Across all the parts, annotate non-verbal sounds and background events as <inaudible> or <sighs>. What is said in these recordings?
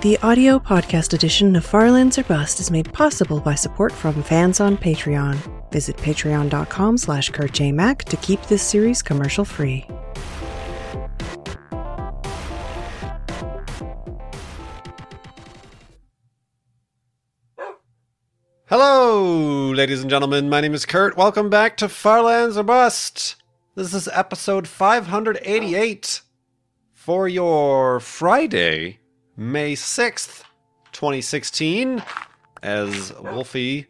The audio podcast edition of Farlands or Bust is made possible by support from fans on Patreon. Visit patreon.com slash kurtjmac to keep this series commercial free. Hello, ladies and gentlemen. My name is Kurt. Welcome back to Farlands or Bust. This is episode 588 for your Friday, May 6th, 2016, as Wolfie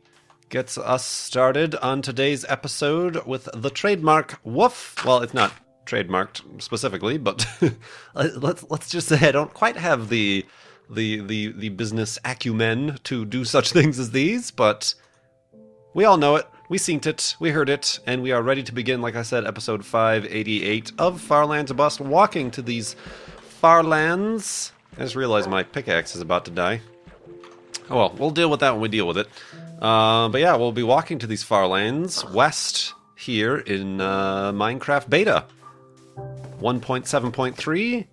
gets us started on today's episode with the trademark woof. Well, it's not trademarked specifically, but <laughs> let's let's just say I don't quite have the the the the business acumen to do such <laughs> things as these, but we all know it. We seen it, we heard it, and we are ready to begin, like I said, episode 588 of Farlands Bust, walking to these far lands. I just realized my pickaxe is about to die. Oh well, we'll deal with that when we deal with it. Uh, but yeah, we'll be walking to these far lands west here in uh, Minecraft Beta 1.7.3.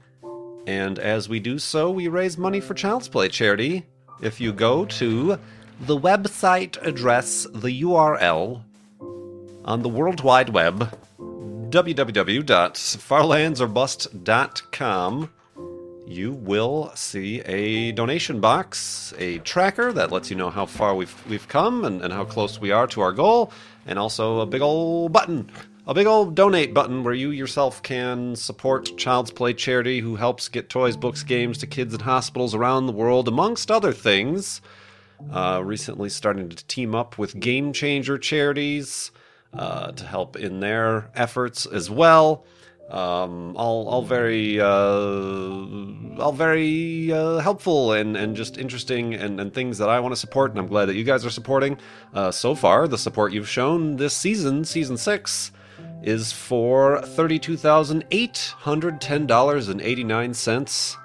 And as we do so, we raise money for Child's Play charity. If you go to the website address, the URL on the World Wide Web, www.farlandsorbust.com, you will see a donation box, a tracker that lets you know how far we've we've come and, and how close we are to our goal, and also a big old button a big old donate button where you yourself can support Child's Play charity who helps get toys, books, games to kids in hospitals around the world, amongst other things. Uh, recently starting to team up with Game Changer charities uh, to help in their efforts as well. Um, all, all very, uh, all very uh, helpful and, and just interesting and, and things that I want to support, and I'm glad that you guys are supporting. Uh, so far, the support you've shown this season, season six, is for $32,810.89,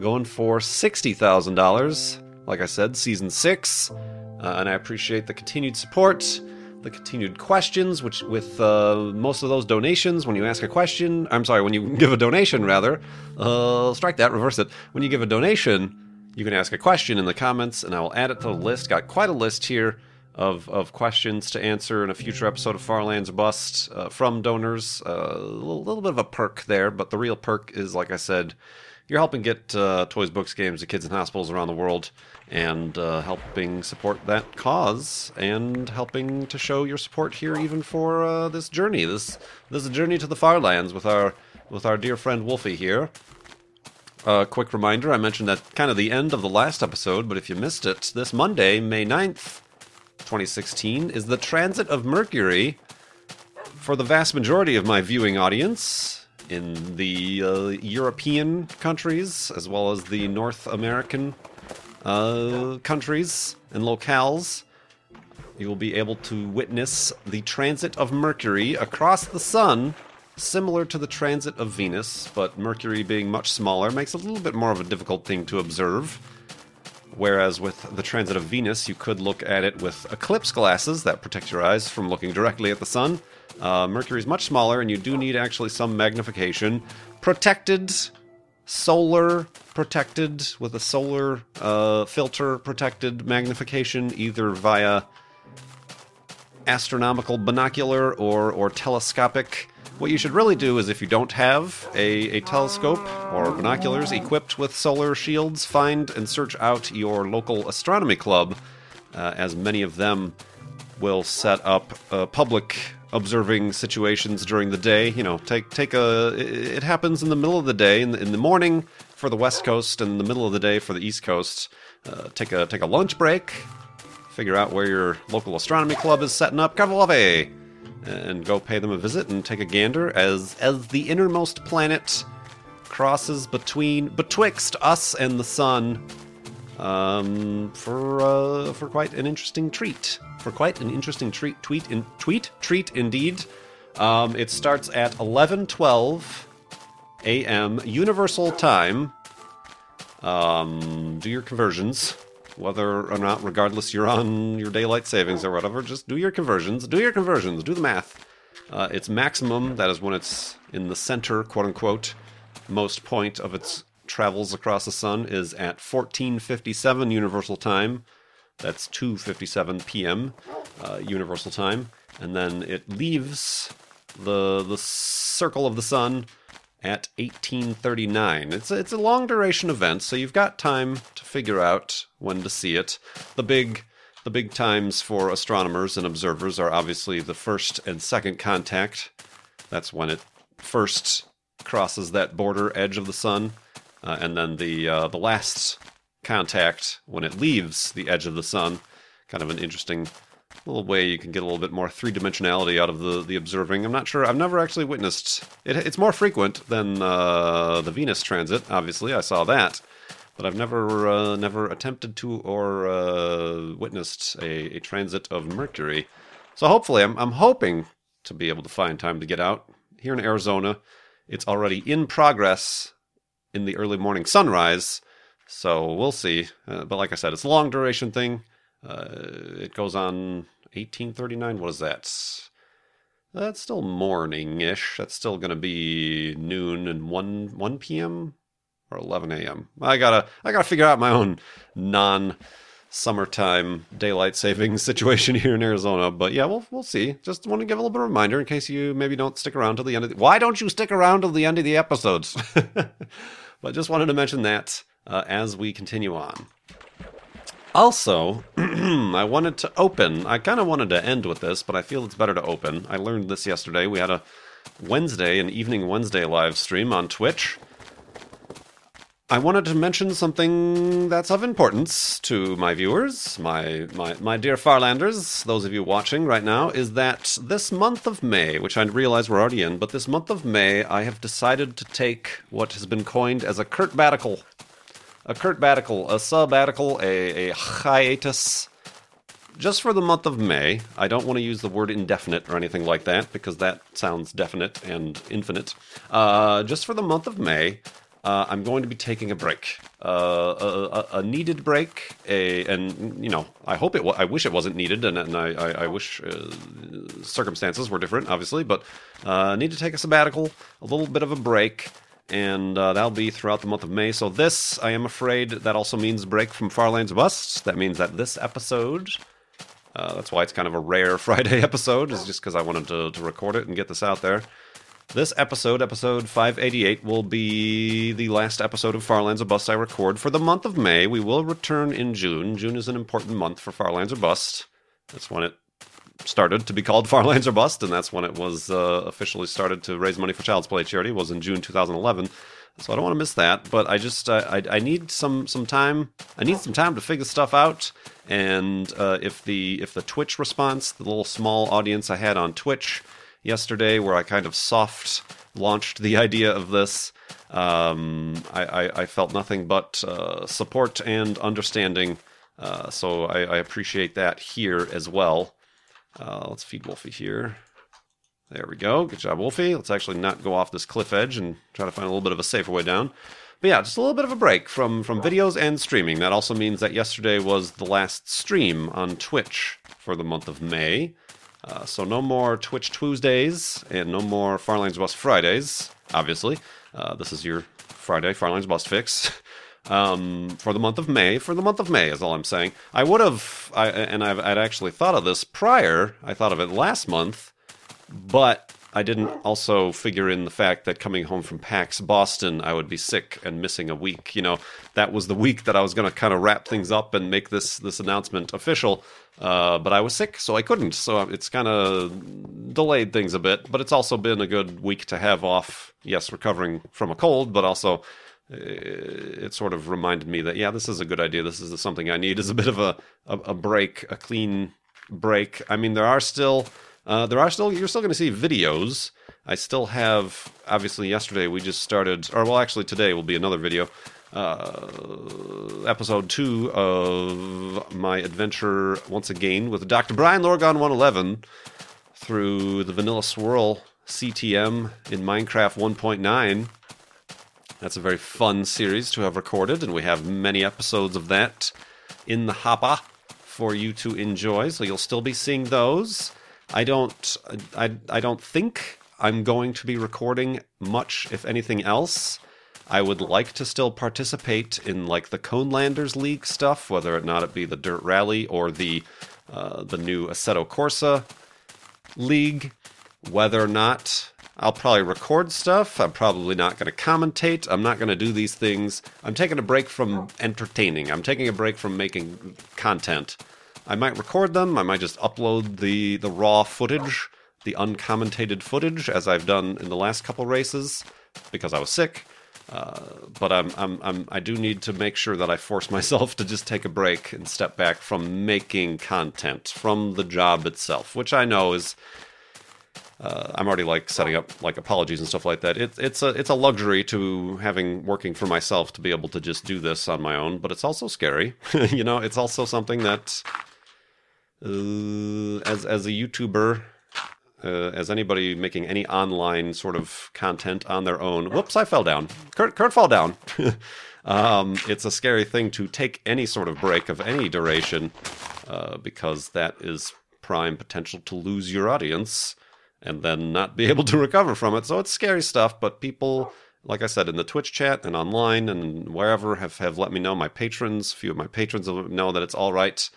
going for $60,000. Like I said, season six, uh, and I appreciate the continued support, the continued questions, which with uh, most of those donations, when you ask a question, I'm sorry, when you <laughs> give a donation, rather, uh, strike that, reverse it. When you give a donation, you can ask a question in the comments, and I will add it to the list. Got quite a list here of, of questions to answer in a future episode of Farlands Bust uh, from donors. Uh, a little, little, bit of a perk there, but the real perk is, like I said, you're helping get uh, toys, books, games to kids in hospitals around the world and uh, helping support that cause and helping to show your support here even for uh, this journey. This, this journey to the far lands with our, with our dear friend Wolfie here. A quick reminder I mentioned that kind of the end of the last episode, but if you missed it, this Monday, May 9th, 2016 is the transit of Mercury for the vast majority of my viewing audience in the uh, European countries as well as the North American uh, countries and locales. You will be able to witness the transit of Mercury across the Sun, similar to the transit of Venus, but Mercury being much smaller makes it a little bit more of a difficult thing to observe. Whereas with the transit of Venus, you could look at it with eclipse glasses that protect your eyes from looking directly at the sun. Uh, Mercury is much smaller, and you do need actually some magnification. Protected, solar protected, with a solar uh, filter protected magnification, either via astronomical binocular or, or telescopic what you should really do is if you don't have a, a telescope or binoculars equipped with solar shields, find and search out your local astronomy club, uh, as many of them will set up uh, public observing situations during the day. You know, take take a. It happens in the middle of the day, in the, in the morning for the West Coast, and in the middle of the day for the East Coast. Uh, take a take a lunch break. Figure out where your local astronomy club is setting up. Kavalave! And go pay them a visit and take a gander as as the innermost planet crosses between betwixt us and the sun um, for uh, for quite an interesting treat. For quite an interesting treat, tweet in tweet treat indeed. Um, it starts at 11:12 a.m. Universal Time. Um, do your conversions whether or not, regardless you're on your daylight savings or whatever, just do your conversions. Do your conversions. Do the math. Uh, its maximum, that is when it's in the center, quote unquote, most point of its travels across the sun is at 14:57 Universal Time. That's 2:57 p.m. Uh, Universal Time, and then it leaves the the circle of the sun at 1839. It's a, it's a long duration event, so you've got time to figure out when to see it. The big the big times for astronomers and observers are obviously the first and second contact. That's when it first crosses that border edge of the sun, uh, and then the uh, the last contact when it leaves the edge of the sun. Kind of an interesting little way you can get a little bit more three dimensionality out of the the observing. I'm not sure. I've never actually witnessed it. It's more frequent than uh, the Venus transit. Obviously, I saw that, but I've never uh, never attempted to or uh, witnessed a, a transit of Mercury. So hopefully, I'm I'm hoping to be able to find time to get out here in Arizona. It's already in progress in the early morning sunrise. So we'll see. Uh, but like I said, it's a long duration thing. Uh, it goes on 1839. What is that? That's still morning-ish. That's still going to be noon and 1 1 p.m. or 11 a.m. I gotta I gotta figure out my own non summertime daylight saving <laughs> situation here in Arizona. But yeah, we'll we'll see. Just want to give a little bit of reminder in case you maybe don't stick around till the end of the. Why don't you stick around till the end of the episodes? <laughs> but just wanted to mention that uh, as we continue on. Also, <clears throat> I wanted to open. I kind of wanted to end with this, but I feel it's better to open. I learned this yesterday. We had a Wednesday, an evening Wednesday live stream on Twitch. I wanted to mention something that's of importance to my viewers, my, my, my dear Farlanders, those of you watching right now, is that this month of May, which I realize we're already in, but this month of May, I have decided to take what has been coined as a Kurt Batical. A Kurt Batical, a sabbatical, a, a hiatus, just for the month of May. I don't want to use the word indefinite or anything like that because that sounds definite and infinite. Uh, just for the month of May, uh, I'm going to be taking a break, uh, a, a, needed break, a, and you know, I hope it. I wish it wasn't needed, and, and I, I, I wish uh, circumstances were different, obviously. But uh, need to take a sabbatical, a little bit of a break, and uh, that'll be throughout the month of May. So this, I am afraid, that also means break from Farlands of Busts. That means that this episode. Uh, that's why it's kind of a rare <laughs> Friday episode, is just because I wanted to, to record it and get this out there. This episode, episode 588, will be the last episode of Farlands or Bust I record for the month of May. We will return in June. June is an important month for Farlands or Bust. That's when it started to be called <laughs> Farlands or Bust, and that's when it was uh, officially started to raise money for Child's Play charity. It was in June 2011. So I don't want to miss that, but I just uh, I, I need some some time. I need some time to figure stuff out. And uh, if the if the Twitch response, the little small audience I had on Twitch, yesterday where I kind of soft launched the <laughs> idea of this. Um, I, I, I, felt nothing but uh, support and understanding, uh, so I, I, appreciate that here as well. Uh, let's feed Wolfie here. There we go. Good job, Wolfie. Let's actually not go off this cliff edge and try to find a little bit of a safer way down. But yeah, just a little bit of a break from from videos and streaming. That also means that yesterday was the last stream on Twitch for the month of May. Uh, so no more Twitch Tuesdays and no more Farlands Bust Fridays, obviously. Uh, this is your Friday Farlands Bust fix. <laughs> um, for the month of May. For the month of May is all I'm saying. I would have, I, and I've, I'd actually thought of this prior. I thought of it last month, but I didn't also figure in the fact that coming home from PAX Boston, I would be sick and missing a week. You know, that was the week that I was going to kind of wrap things up and make this this announcement official. Uh, but I was sick, so I couldn't. So it's kind of delayed things a bit. But it's also been a good week to have off. Yes, recovering from a cold, but also it sort of reminded me that yeah, this is a good idea. This is something I need. Is a bit of a, a, a break, a clean break. I mean, there are still uh, there are still you're still going to see videos. I still have obviously yesterday we just started, or well, actually today will be another video uh, episode two of my adventure once again with Dr. Brian Lorgon 111 through the Vanilla Swirl CTM in Minecraft 1.9. That's a very fun series to have recorded, and we have many episodes of that in the hopper for you to enjoy. So you'll still be seeing those. I don't, I, I don't think I'm going to be recording much, if anything else I would like to still participate in like the Conelanders League stuff, whether or not it be the Dirt Rally or the uh, the new Assetto Corsa League. Whether or not I'll probably record stuff, I'm probably not going to commentate. I'm not going to do these things. I'm taking a break from entertaining. I'm taking a break from making content. I might record them. I might just upload the the raw footage, the uncommentated footage, as I've done in the last couple races because I was sick. Uh, but I'm, I'm, I'm, I do need to make sure that I force <laughs> myself to just take a break and step back from making content from the job itself, which I know is. Uh, I'm already like setting up like apologies and stuff like that. It's it's a it's a luxury to having working for myself to be able to just do this on my own, but it's also scary. <laughs> you know, it's also something that uh, as as a YouTuber, uh, as anybody making any online sort of content on their own. Whoops, I fell down. Kurt, Kurt, fall down. <laughs> um, it's a scary thing to take any sort of break of any duration uh, because that is prime potential to lose your audience and then not be <laughs> able to recover from it. So it's scary stuff, but people. Like I said, in the Twitch chat and online and wherever have, have let me know. My patrons, a few of my patrons know that it's all right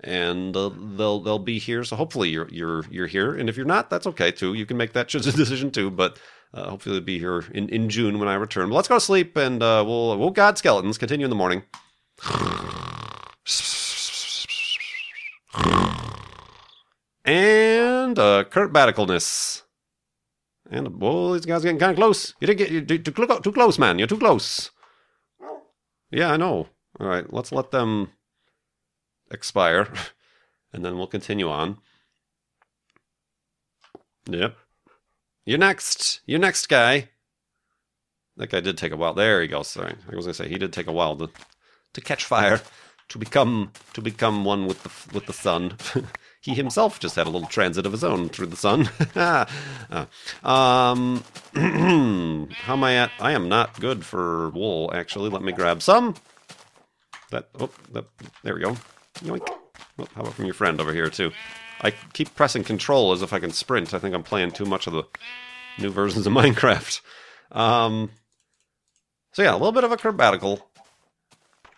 and uh, they'll they'll be here. So hopefully you're you're you're here, and if you're not, that's okay too. You can make that <laughs> decision too. But uh, hopefully they'll be here in, in June when I return. But let's go to sleep, and uh, we'll we'll God skeletons continue in the morning. <sighs> <laughs> And uh, Kurt Badicalness. And whoa, these guys getting kind of close. You didn't get you too, too, too close, man. You're too close. Yeah, I know. All right, let's let them expire, <laughs> and then we'll continue on. Yep. You're next. You're next guy. That guy did take a while. There he goes. Sorry, I was gonna say he did take a while to to catch fire, to become to become one with the with the sun. <laughs> he himself just had a little transit of his own through the sun. uh, <laughs> um, <clears throat> how am I at? I am not good for wool. Actually, let me grab some. That oh, that, there we go. Yoink. How about from your friend over here, too? I keep pressing control as if I can sprint. I think I'm playing too much of the new versions of <laughs> Minecraft. Um, so yeah, a little bit of a acrobatical.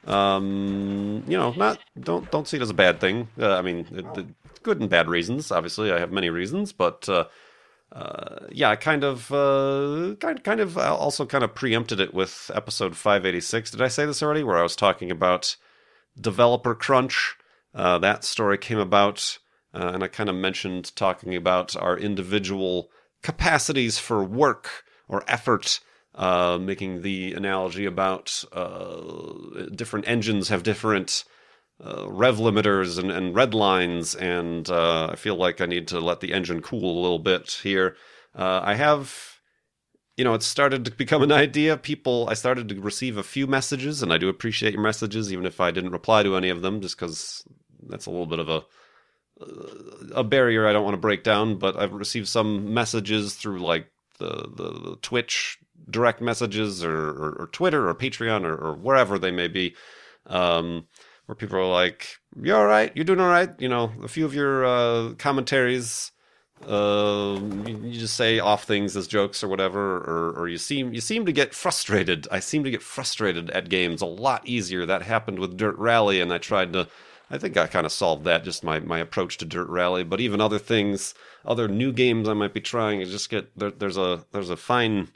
Um, you know, not don't don't see it as a bad thing. Uh, I mean, it, it, good and bad reasons. Obviously, I have many reasons, but uh, uh, yeah, I kind of uh, kind kind of also kind of preempted it with episode 586. Did I say this already? Where I was talking about developer crunch. Uh, that story came about, uh, and I kind of mentioned talking about our individual capacities for work or effort, uh, making the analogy about uh, different engines have different uh, rev limiters and, and red lines, and uh, I feel like I need to let the engine cool a little bit here. I have you know, it started to become an <laughs> idea. People, I started to receive a few messages, and I do appreciate your messages, even if I didn't reply to any of them, just because that's a little bit of a a barrier I don't want to break down. But I've received some messages through like the the, the Twitch direct messages, or, or, or Twitter, or Patreon, or, or, wherever they may be, um, where people are like, "You're all right. You're doing all right." You know, a few of your uh, commentaries uh, you just say off things as jokes or whatever, or, or you seem you seem to get frustrated. I seem to get frustrated at games a lot easier. That happened with Dirt Rally, and I tried to. I think I kind of solved that, just my, my approach to Dirt Rally. But even other things, other new games I might be trying, I just get there, there's a there's a fine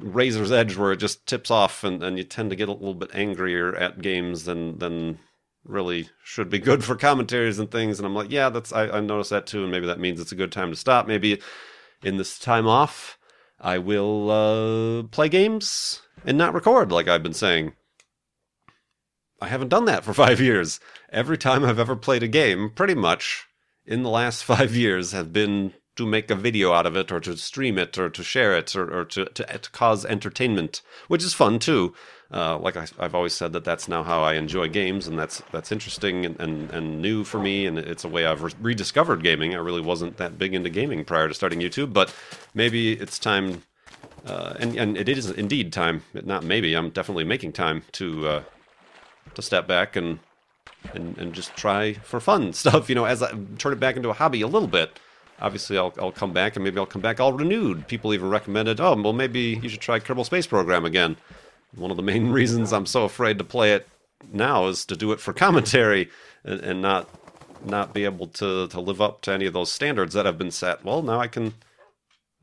razor's edge where it just tips off, and, and you tend to get a little bit angrier at games than than really should be good for commentaries and things. And I'm like, yeah, that's I, I noticed that too, and maybe that means it's a good time to stop. Maybe in this time off, I will uh, play games and not record, like I've been saying. I haven't done that for <laughs> five years. Every time I've ever played a game, pretty much in the last <laughs> five years, have been to make a video out of it or to stream it or to share it or, or to, to, to cause entertainment, which is fun too. Uh, like I, have always said that that's now how I enjoy games, and that's that's interesting and, and, and new for me, and it's a way I've re- rediscovered gaming. I really wasn't that big into gaming prior to starting YouTube, but maybe it's time, uh, and and it is indeed time. Not maybe I'm definitely making time to uh, to step back and and and just try for fun <laughs> stuff. You know, as I turn it back into a hobby a little bit obviously I'll, I'll come back and maybe I'll come back all renewed. People even recommended, oh, well, maybe you should try Kerbal Space Program again. One of the main <laughs> reasons I'm so afraid to play it now is to do it for commentary and, and not not be able to, to live up to any of those standards that have been set. Well, now I can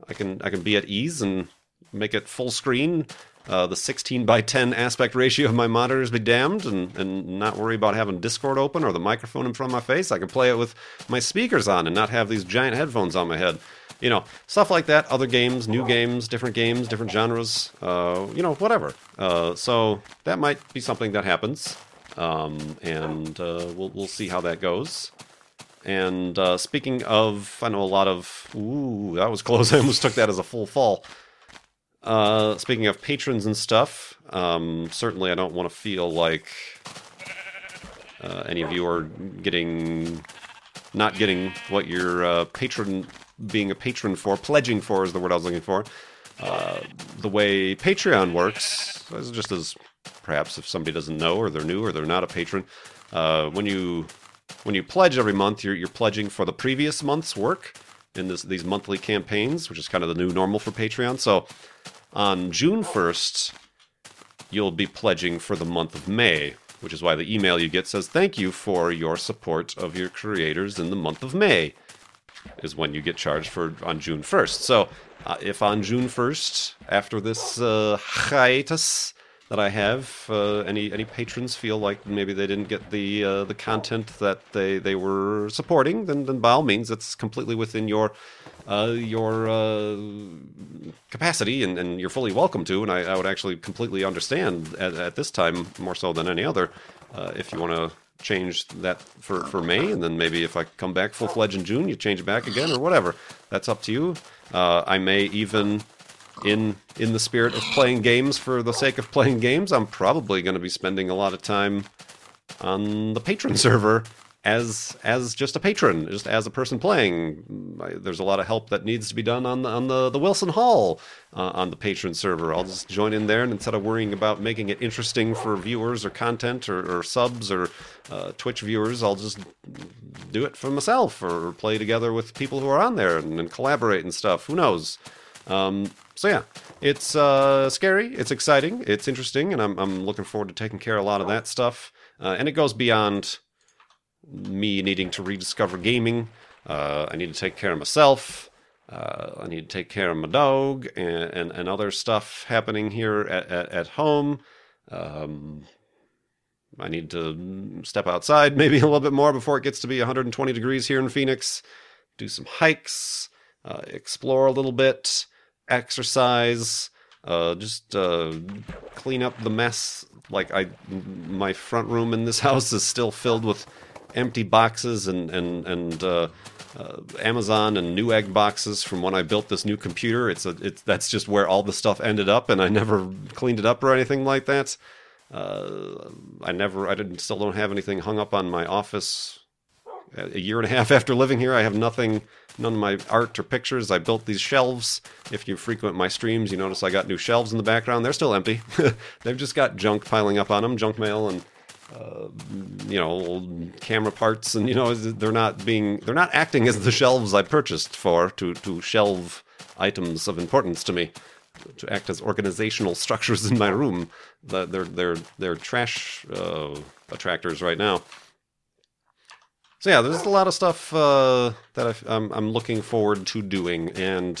I can I can be at ease and make it full screen. Uh, the 16 by 10 aspect ratio of my monitors be damned, and, and not worry about having Discord open or the microphone in front of my face. I can play it with my speakers on and not have these giant headphones on my head. You know, stuff like that. Other games, new games, different games, different genres. Uh, you know, whatever. Uh, so that might be something that happens, um, and uh, we'll we'll see how that goes. And uh, speaking of, I know a lot of. Ooh, that was close. <laughs> I almost took that as a full fall. Uh, speaking of patrons and stuff, um, certainly I don't want to feel like uh, any of you are getting, not getting what your uh, patron, being a patron for, pledging for is the word I was looking for. Uh, the way Patreon works, just as perhaps if somebody doesn't know or they're new or they're not a patron, uh, when you when you pledge every month, you're, you're pledging for the previous month's work in this, these monthly campaigns, which is kind of the new normal for Patreon. So on June 1st, you'll be pledging for the month of May, which is why the email you get says, Thank you for your support of your creators in the month of May, is when you get charged for on June 1st. So uh, if on June 1st, after this uh, hiatus, that I have. Uh, any any patrons feel like maybe they didn't get the uh, the content that they, they were supporting, then then by all means, it's completely within your uh, your uh, capacity, and, and you're fully welcome to. And I, I would actually completely understand at, at this time more so than any other uh, if you want to change that for, for May, and then maybe if I come back full fledged in June, you change it back again or whatever. That's up to you. Uh, I may even in in the spirit of playing games for the sake of playing games, I'm probably going to be spending a lot of time on the patron <laughs> server as as just a patron, just as a person playing. There's a lot of help that needs to be done on the on the, the Wilson Hall uh, on the patron server. I'll just join in there, and instead of worrying about making it interesting for viewers or content or, or subs or uh, Twitch viewers, I'll just do it for myself or play together with people who are on there and, and collaborate and stuff. Who knows? Um, so yeah, it's uh, scary, it's exciting, it's interesting, and I'm I'm looking forward to taking care of a lot of that stuff. Uh, and it goes beyond me needing to rediscover gaming. Uh, I need to take care of myself. Uh, I need to take care of my dog and, and, and other stuff happening here at, at, at home. Um, I need to step outside <laughs> maybe a little bit more before it gets to be 120 degrees here in Phoenix. Do some hikes, uh, explore a little bit exercise, uh, just uh, clean up the mess. Like I, my front room in this <laughs> house is still filled with empty boxes and and and uh, uh, Amazon and Newegg boxes from when I built this new computer. It's a it's that's just where all the stuff ended up, and I never cleaned it up or anything like that. Uh, I never, I didn't, still don't have anything hung up on my office. A year and a half <laughs> after living here, I have nothing none of my art or pictures. I built these shelves. If you frequent my streams, you notice I got new shelves in the background. They're still empty. <laughs> They've just got junk piling up on them, junk mail and uh, you know old camera parts, and you know they're not being they're not acting as the shelves I purchased for to to shelve items of importance to me to act as organizational <laughs> structures in my room. They're they're they're trash uh, attractors right now. So yeah, there's a lot of stuff uh, that i am I'm looking forward to doing and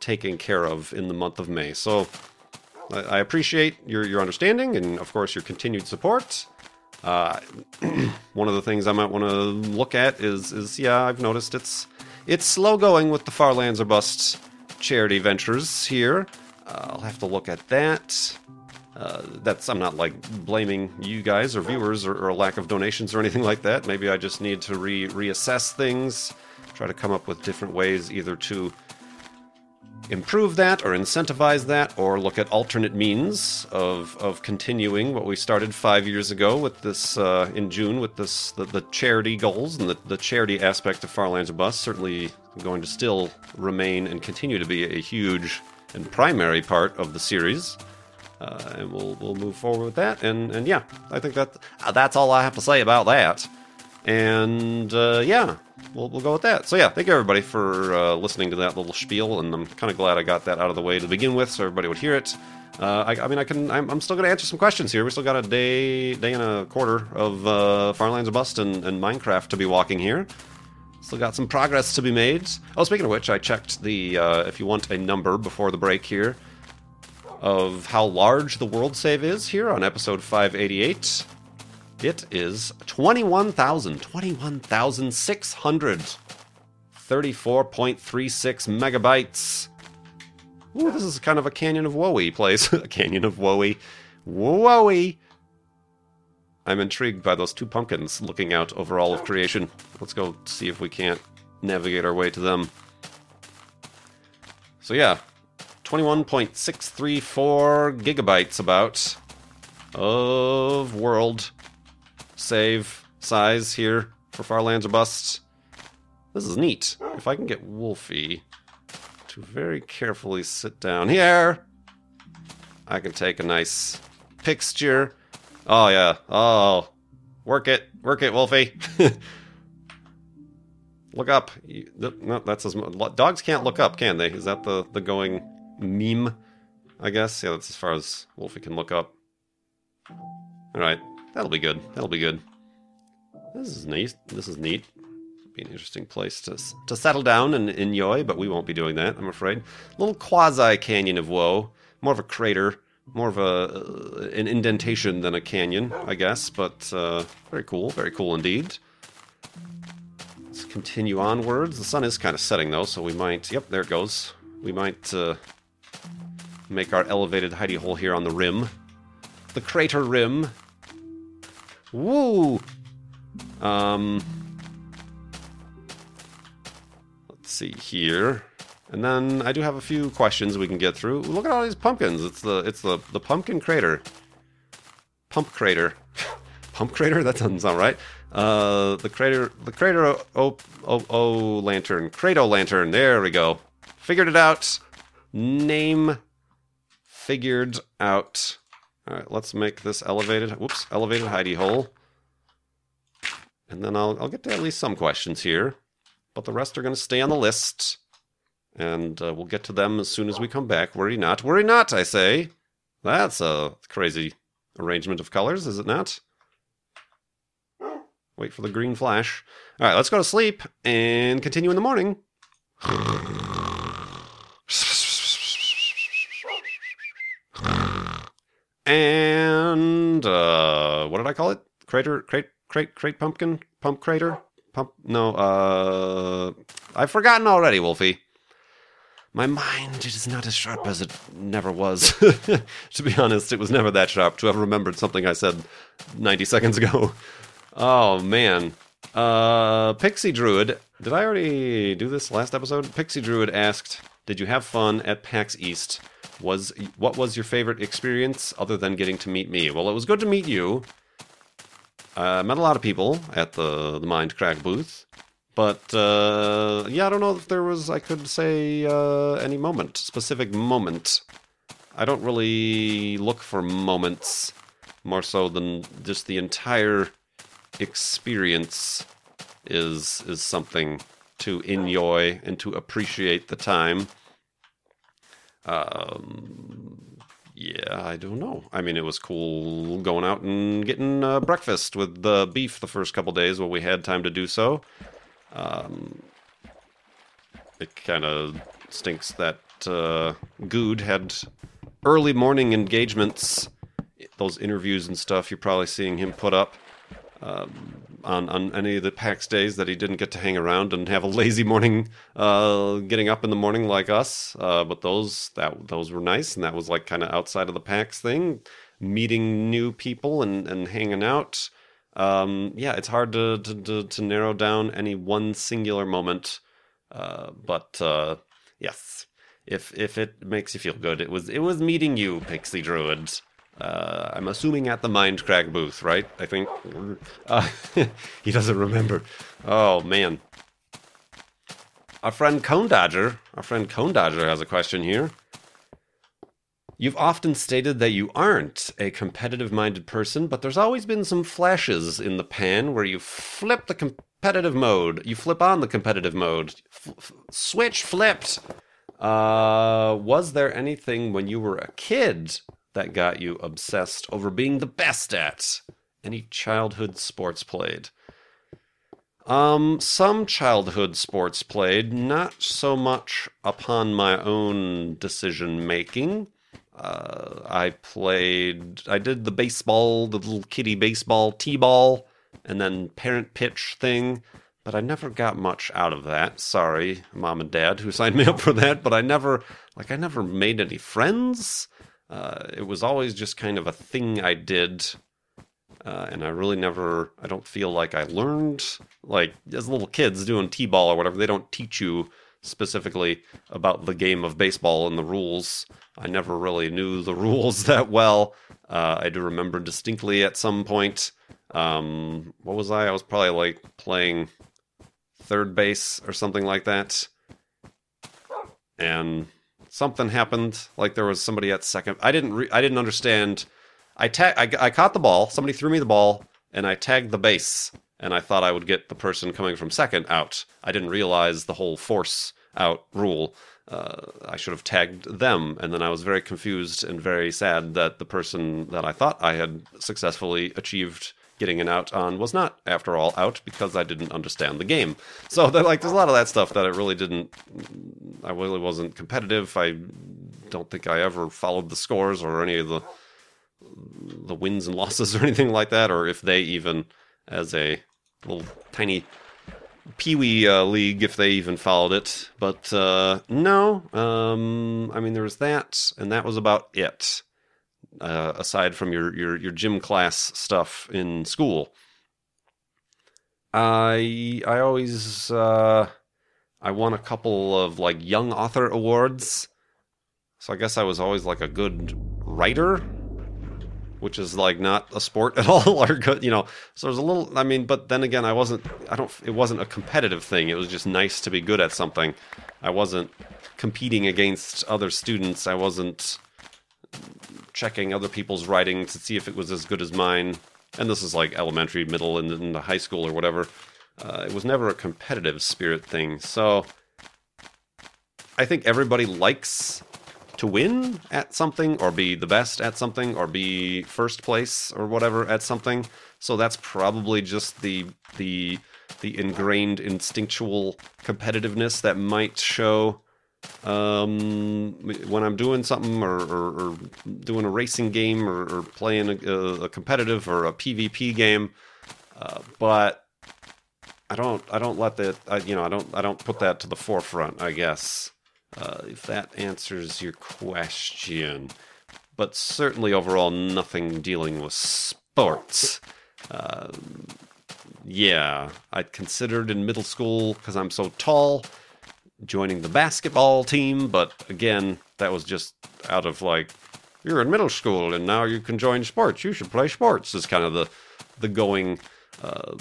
taking care of in the month of May. So I, I appreciate your your understanding and of course your continued support. Uh, <clears throat> one of the things I might want to look at is is yeah, I've noticed it's it's slow going with the Far Lands or Bust charity ventures here. Uh, I'll have to look at that. Uh, that's I'm not like blaming you guys or viewers or, or, a lack of donations or anything like that. Maybe I just need to re reassess things, try to come up with different ways either to improve that or incentivize that or look at alternate means of of continuing what we started five years ago with this uh, in June with this the, the charity goals and the, the charity aspect of Far Lands or Bust certainly going to still remain and continue to be a huge and primary part of the series uh, and we'll we'll move forward with that. And and yeah, I think that uh, that's all I have to say about that. And uh, yeah, we'll, we'll go with that. So yeah, thank you everybody for uh, listening to that little spiel, and I'm kind of glad I got that out of the way to begin with, so everybody would hear it. Uh, I, I, mean, I can. I'm, I'm still going to answer some questions here. We still got a day, day and a quarter of uh, Farlands or Bust and, and Minecraft to be walking here. Still got some progress to be made. Oh, speaking of which, I checked the. Uh, if you want a number before the break here, of how large the world save is here on episode 588. It is 21,000, 21,634.36 megabytes. Ooh, this is kind of a Canyon of Woey place. <laughs> a Canyon of Woey. Woey! I'm intrigued by those two pumpkins looking out over all of creation. Let's go see if we can't navigate our way to them. So yeah, 21.634 gigabytes about of world save size here for Farlands or Bust. This is neat. If I can get Wolfie to very carefully sit down here, I can take a nice picture. Oh, yeah. Oh, work it. Work it, Wolfie. <laughs> look up. No, that's as dogs can't look up, can they? Is that the the going meme? I guess. Yeah, that's as far as Wolfie can look up. All right. That'll be good. That'll be good. This is neat. This is neat. Be an interesting place to to settle down and enjoy, but we won't be doing that, I'm afraid. Little quasi canyon of woe, more of a crater, more of a uh, an indentation than a canyon, I guess. But uh, very cool, very cool indeed. Let's continue onwards. The sun is kind of setting though, so we might. Yep, there it goes. We might uh, make our elevated hidey hole here on the rim, the crater rim, Woo! Um, let's see here. And then I do have a few questions we can get through. Look at all these pumpkins. It's the it's the the pumpkin crater. Pump crater. <laughs> Pump crater? That doesn't sound right. Uh, the crater the crater o o o, o lantern. Crato lantern. There we go. Figured it out. Name figured out. All right, let's make this elevated. Whoops, elevated hidey hole. And then I'll, I'll get to at least some questions here, but the rest are going to stay on the list. And uh, we'll get to them as soon as we come back. Worry not, worry not, I say. That's a crazy arrangement of colors, is it not? Wait for the green flash. All right, let's go to sleep and continue in the morning. <laughs> And uh, what did I call it? Crater, crate, crate, crate, pumpkin, pump crater, pump. No, uh, I've forgotten already, Wolfie. My mind is not as sharp as it never was. <laughs> to be honest, it was never that sharp to have remembered something I said 90 seconds ago. <laughs> Oh man. Uh, Pixie Druid. Did I already do this last episode? Pixie Druid asked, "Did you have fun at PAX East?" Was what was your favorite experience other than getting to meet me? Well, it was good to meet you. I met a lot of people at the the Mindcrack booth, but uh, yeah, I don't know if there was I could say uh, any moment, specific moment. I don't really look for moments more so than just the entire experience is is something to enjoy and to appreciate the time. Um, yeah, I don't know. I mean, it was cool going out and getting uh, breakfast with the beef the first couple days when we had time to do so. Um, it kind of stinks that uh, Guude had early morning engagements, those interviews and stuff. You're probably seeing him put up. Um, on, on any of the PAX days that he didn't get to hang around and have a lazy morning, uh, getting up in the morning like us. Uh, but those that those were nice, and that was like kind of outside of the PAX thing, meeting new people and and hanging out. Um, yeah, it's hard to, to, to to narrow down any one singular moment. Uh, but uh, yes, if if it makes you feel good, it was it was meeting you, Pixie Druid. Uh, I'm assuming at the Mindcrack booth, right? I think. Uh, <laughs> he doesn't remember. Oh, man. Our friend Cone Dodger, our friend Cone Dodger has a question here. You've often stated that you aren't a competitive minded person, but there's always been some flashes in the pan where you flip the competitive mode. You flip on the competitive mode. F- switch flipped. Uh, was there anything when you were a kid that got you obsessed over being the best at? Any childhood sports played? Um, some childhood sports played, not so much upon my own decision making. Uh, I played, I did the baseball, the little kiddie baseball, T ball, and then parent pitch thing, but I never got much out of that. Sorry, mom and dad who signed me up for that, but I never, like, I never made any friends. Uh, it was always just kind of a thing I did uh, and I really never, I don't feel like I learned, like as little kids doing T ball or whatever, they don't teach you specifically about the game of baseball and the rules. I never really knew the <laughs> rules that well. Uh, I do remember distinctly at some point, um, what was I? I was probably like playing third base or something like that. And something happened, like there was somebody at second. I didn't, re- I didn't understand I, ta- I, I caught the ball. Somebody threw me the ball, and I tagged the base. And I thought I would get the person coming from second out. I didn't realize the whole force out rule. Uh, I should have tagged them. And then I was very confused and very sad that the person that I thought I had successfully achieved getting an out on was not, after all, out because I didn't understand the game. So, like, there's a lot of that stuff that I really didn't. I really wasn't competitive. I don't think I ever followed the scores or any of the the wins and losses <laughs> or anything like that, or if they even, as a little tiny peewee uh, league, if they even followed it. But uh, no, um, I mean there was that, and that was about it. Uh, aside from your, your your gym class stuff in school, I I always uh, I won a couple of like young author awards. So I guess I was always like a good writer which is like not a sport <laughs> at all or good, you know. So there's a little i mean but then again i wasn't i don't it wasn't a competitive thing. It was just nice to be good at something. I wasn't competing against other students. I wasn't checking other people's writing to see if it was as good as mine. And this is like elementary middle and into high school or whatever. Uh, it was never a competitive spirit thing. So i think everybody likes to win at something or be the best at something or be first place or whatever at something. So that's probably just the the the ingrained instinctual competitiveness that might show um, when I'm doing something or, or, or doing a racing game or, or playing a, a, competitive or a PvP game. Uh, but I don't I don't let that I, you know I don't I don't put that to the forefront. I guess. Uh, if that answers your question. But certainly overall, nothing dealing with sports. Uh, yeah, I'd considered in middle school, because I'm so tall, joining the basketball team, but again, that was just out of like, you're in middle school and now you can join sports. You should play sports, is kind of the, the going uh,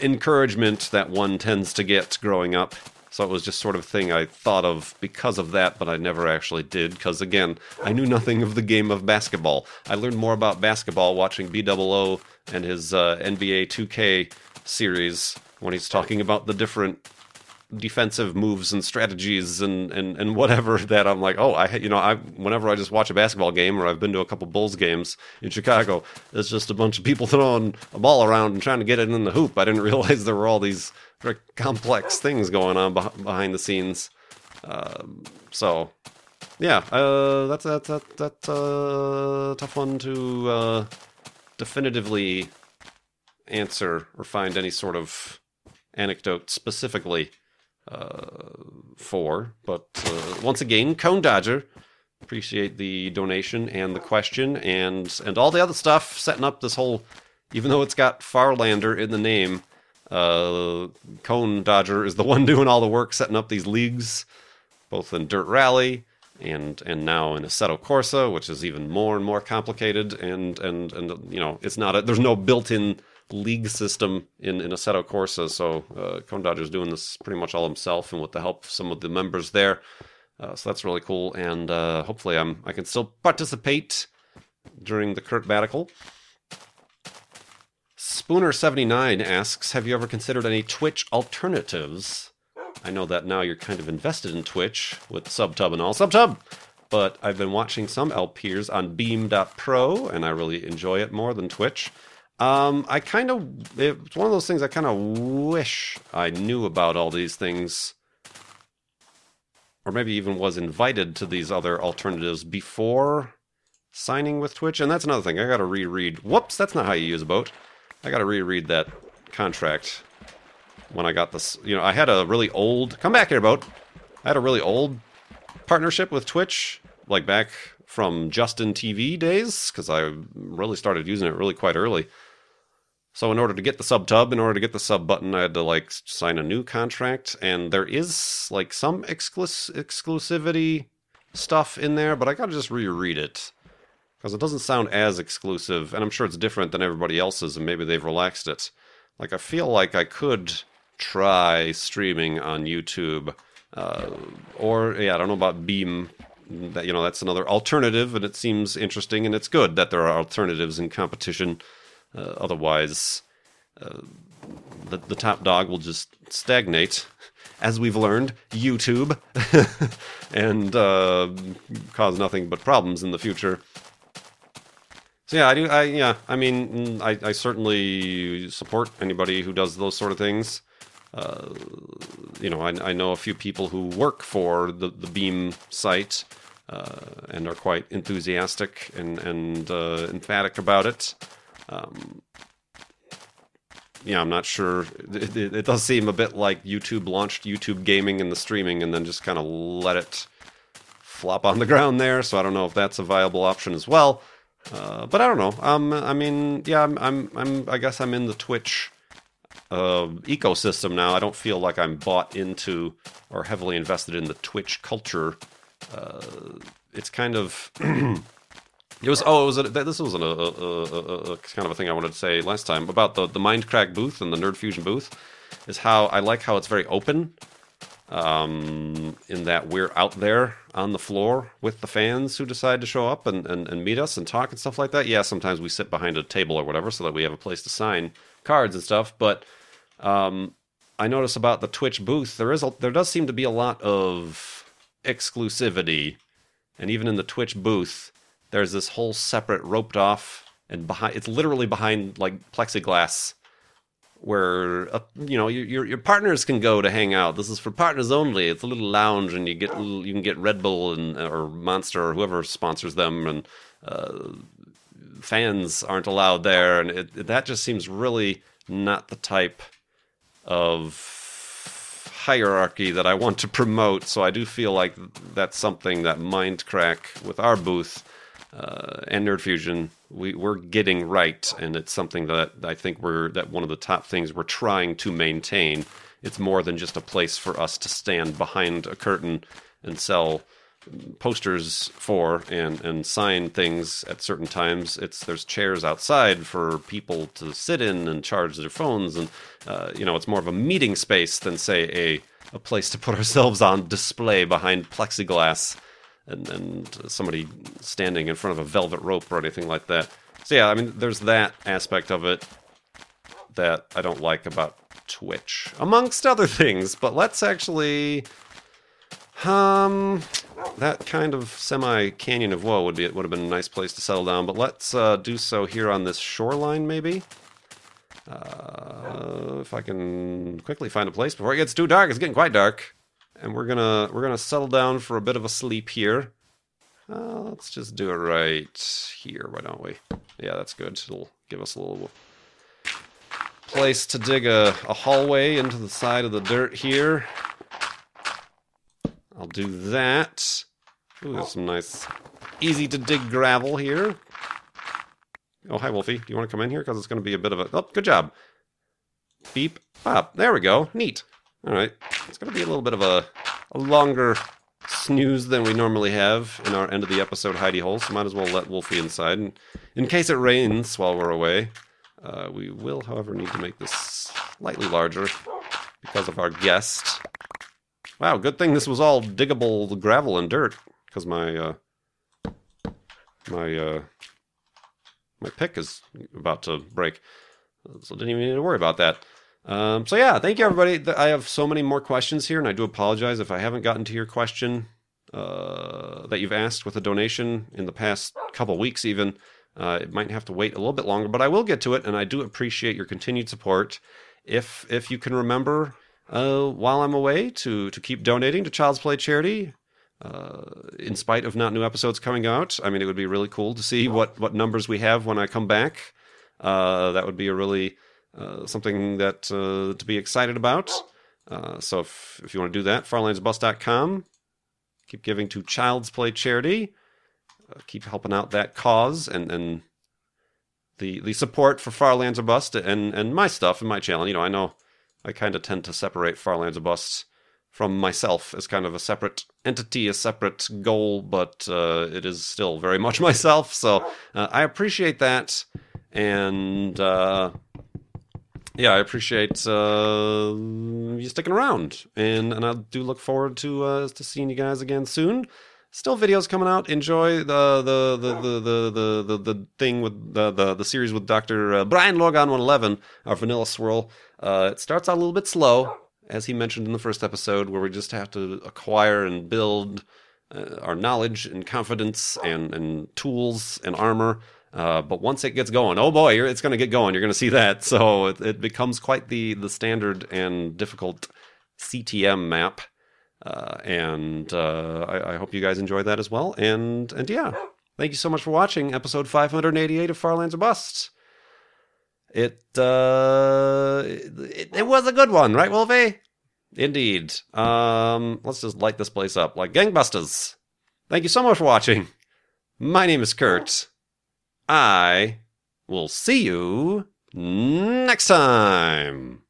encouragement that one tends to get growing up. So it was just sort of a thing I thought of because of that, but I never actually did. Because again, I knew nothing of the game of basketball. I learned more about basketball watching BOO and his uh, NBA 2K series when he's talking about the different defensive moves and strategies and, and, and whatever <laughs> that I'm like, oh, I you know, I whenever I just watch a basketball game or I've been to a couple Bulls games in Chicago, it's just a bunch of people <laughs> throwing a ball around and trying to get it in the hoop. I didn't <laughs> realize there were all these very complex things going on behind the scenes. Uh, so, yeah, uh, that's that's that, that's a uh, tough one to uh, definitively answer or find any sort of anecdote specifically for. But uh, once again, Cone Dodger, appreciate the donation and the question and and all the other stuff setting up this whole. Even though it's got Farlander in the name, uh, Cone Dodger is the <laughs> one doing all the work setting up these leagues, both in Dirt Rally and and now in Assetto Corsa, which is even more and more complicated. And and and you know, it's not a, there's no built-in league system in in Assetto Corsa, so uh, Cone Dodger is doing this pretty much all himself, and with the help of some of the members there. Uh, so that's really cool, and uh, hopefully I'm I can still participate during the Kurt Batical Spooner79 asks Have you ever considered any Twitch alternatives? I know that now you're kind of invested in Twitch with SubTub and all. SubTub! But I've been watching some LPers on Beam.pro, and I really enjoy it more than Twitch. Um, I kind of, it's one of those things I kind of wish I knew about all these things, or maybe even was invited to these other alternatives before signing with Twitch. And that's another thing. I got to reread. Whoops, that's not how you use a boat. I got to reread that contract when I got this. You know, I had a really old. Come back here, boat. I had a really old partnership with Twitch, like back from Justin TV days, because I really started using it really quite early. So in order to get the sub tub, in order to get the sub button, I had to like sign a new contract, and there is like some exclus- exclusivity stuff in there, but I gotta just reread it because it doesn't sound as exclusive, and I'm sure it's different than everybody else's, and maybe they've relaxed it. Like I feel like I could try streaming on YouTube, uh, or yeah, I don't know about Beam. That you know, that's another alternative, and it seems interesting, and it's good that there are alternatives in competition. Uh, otherwise, uh, the the top dog will just stagnate, as we've learned, YouTube, <laughs> and uh, cause nothing but problems in the future. So yeah, I do. I yeah, I mean, I, I certainly support anybody who does those sort of things. Uh, you know, I, I know a few people who work for the the Beam site uh, and are quite enthusiastic and and uh, emphatic about it. Um, yeah, I'm not sure. It, it, it, does seem a bit like YouTube launched YouTube gaming and the streaming, and then just kind of let it flop on the ground there. So I don't know if that's a viable option as well. Uh, but I don't know. Um, I mean, yeah, I'm, I'm, I'm, I guess I'm in the Twitch uh, ecosystem now. I don't feel like I'm bought into or heavily invested in the Twitch culture. Uh, it's kind of. <clears throat> it was oh, it was a, this was a, a, a, kind of a thing I wanted to say last time about the the Mindcrack booth and the Nerd Fusion booth. Is how I like how it's very open um, in that we're out there on the floor with the fans who decide to show up and, and, and meet us and talk and stuff like that. Yeah, sometimes we sit behind a table or whatever so that we have a place to sign cards and stuff. But um, I notice about the Twitch booth there is a, there does seem to be a lot of exclusivity, and even in the Twitch booth, there's this whole separate roped off and behind. It's literally behind like plexiglass where uh, you know your your partners can go to hang out. This is for partners only. It's a little lounge, and you get you can get Red Bull and or Monster or whoever sponsors them, and uh, fans aren't allowed there, and it, that just seems really not the type of hierarchy that I want to promote. So I do feel like that's something that Mindcrack with our booth uh, and Nerd Fusion we, we're getting right, and it's something that I think we're that one of the top things we're trying to maintain. It's more than just a place for us to stand behind a curtain and sell posters for and and sign things at certain times. It's there's chairs outside for people to sit in and charge their phones, and uh, you know it's more of a meeting space than say a a place to put <laughs> ourselves on display behind plexiglass and, and somebody standing in front of a velvet rope or anything like that. So yeah, I mean, there's that aspect of it that I don't like about Twitch, amongst other <laughs> things. But let's actually, um, that kind of semi canyon of woe would be it would have been a nice place to settle down. But let's uh, do so here on this shoreline, maybe. Uh, if I can quickly find a place before it gets too dark. It's getting quite dark and we're gonna we're gonna settle down for a bit of a sleep here. Uh, let's just do it right here, why don't we? Yeah, that's good. It'll give us a little place to dig a, a hallway into the side of the dirt here. I'll do that. Ooh, there's some nice, easy to dig gravel here. Oh, hi, Wolfie. Do you want to come in here? Because it's going to be a bit of a... Oh, good job. Beep. Up. There we go. Neat. All right. It's going to be a little bit of a, a longer snooze than we normally have in our end of the episode hidey hole, so might as well let Wolfie inside. And in case it rains while we're away, uh, we will, however, need to make this slightly larger because of our guest. Wow, good thing this was all diggable gravel and dirt, because my uh, my uh, my pick is about to break. so didn't even need to worry about that. Um, so yeah, thank you everybody. I have so many more questions here, and I do apologize if I haven't gotten to your question uh, that you've asked with a donation in the past couple weeks. Even uh, it might have to wait a little bit longer, but I will get to it, and I do appreciate your continued support. If if you can remember uh, while I'm away to to keep donating to Child's Play charity, uh, in spite of not new episodes coming out. I mean, it would be really cool to see what what numbers we have when I come back. Uh, that would be a really uh, something that uh, to be excited about. Uh, so if if you want to do that, farlandsbus.com. Keep giving to Child's Play charity. Keep helping out that cause and and the the support for Farlands or Bust and and my stuff and my channel. You know, I know I kind of tend to separate Farlands or Bust from myself as kind of a separate entity, a separate goal, but uh, it is still very much <laughs> myself. So uh, I appreciate that, and uh, yeah, I appreciate uh, you sticking around, and and I do look forward to uh, to seeing you guys again soon. Still videos coming out. Enjoy the the the the the the, the, the thing with the, the the series with Doctor uh, Brian Logan one eleven, our Vanilla Swirl. Uh, it starts out a little bit slow, as he mentioned in the first episode, where we just have to acquire and build uh, our knowledge and confidence and, and tools and armor. Uh, but once it gets going, oh boy, it's going to get going. You're going to see that. <laughs> So it, it, becomes quite the the standard and difficult CTM map. Uh, and uh, I, I hope you guys enjoy that as well. And and yeah, thank you so much for watching episode 588 of Farlands or Busts. It, uh, it, it was a good one, right, Wolfie? Indeed. Um, let's just light this place up like gangbusters. Thank you so much for watching. My name is Kurt. I will see you next time.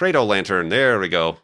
Credo lantern. There we go.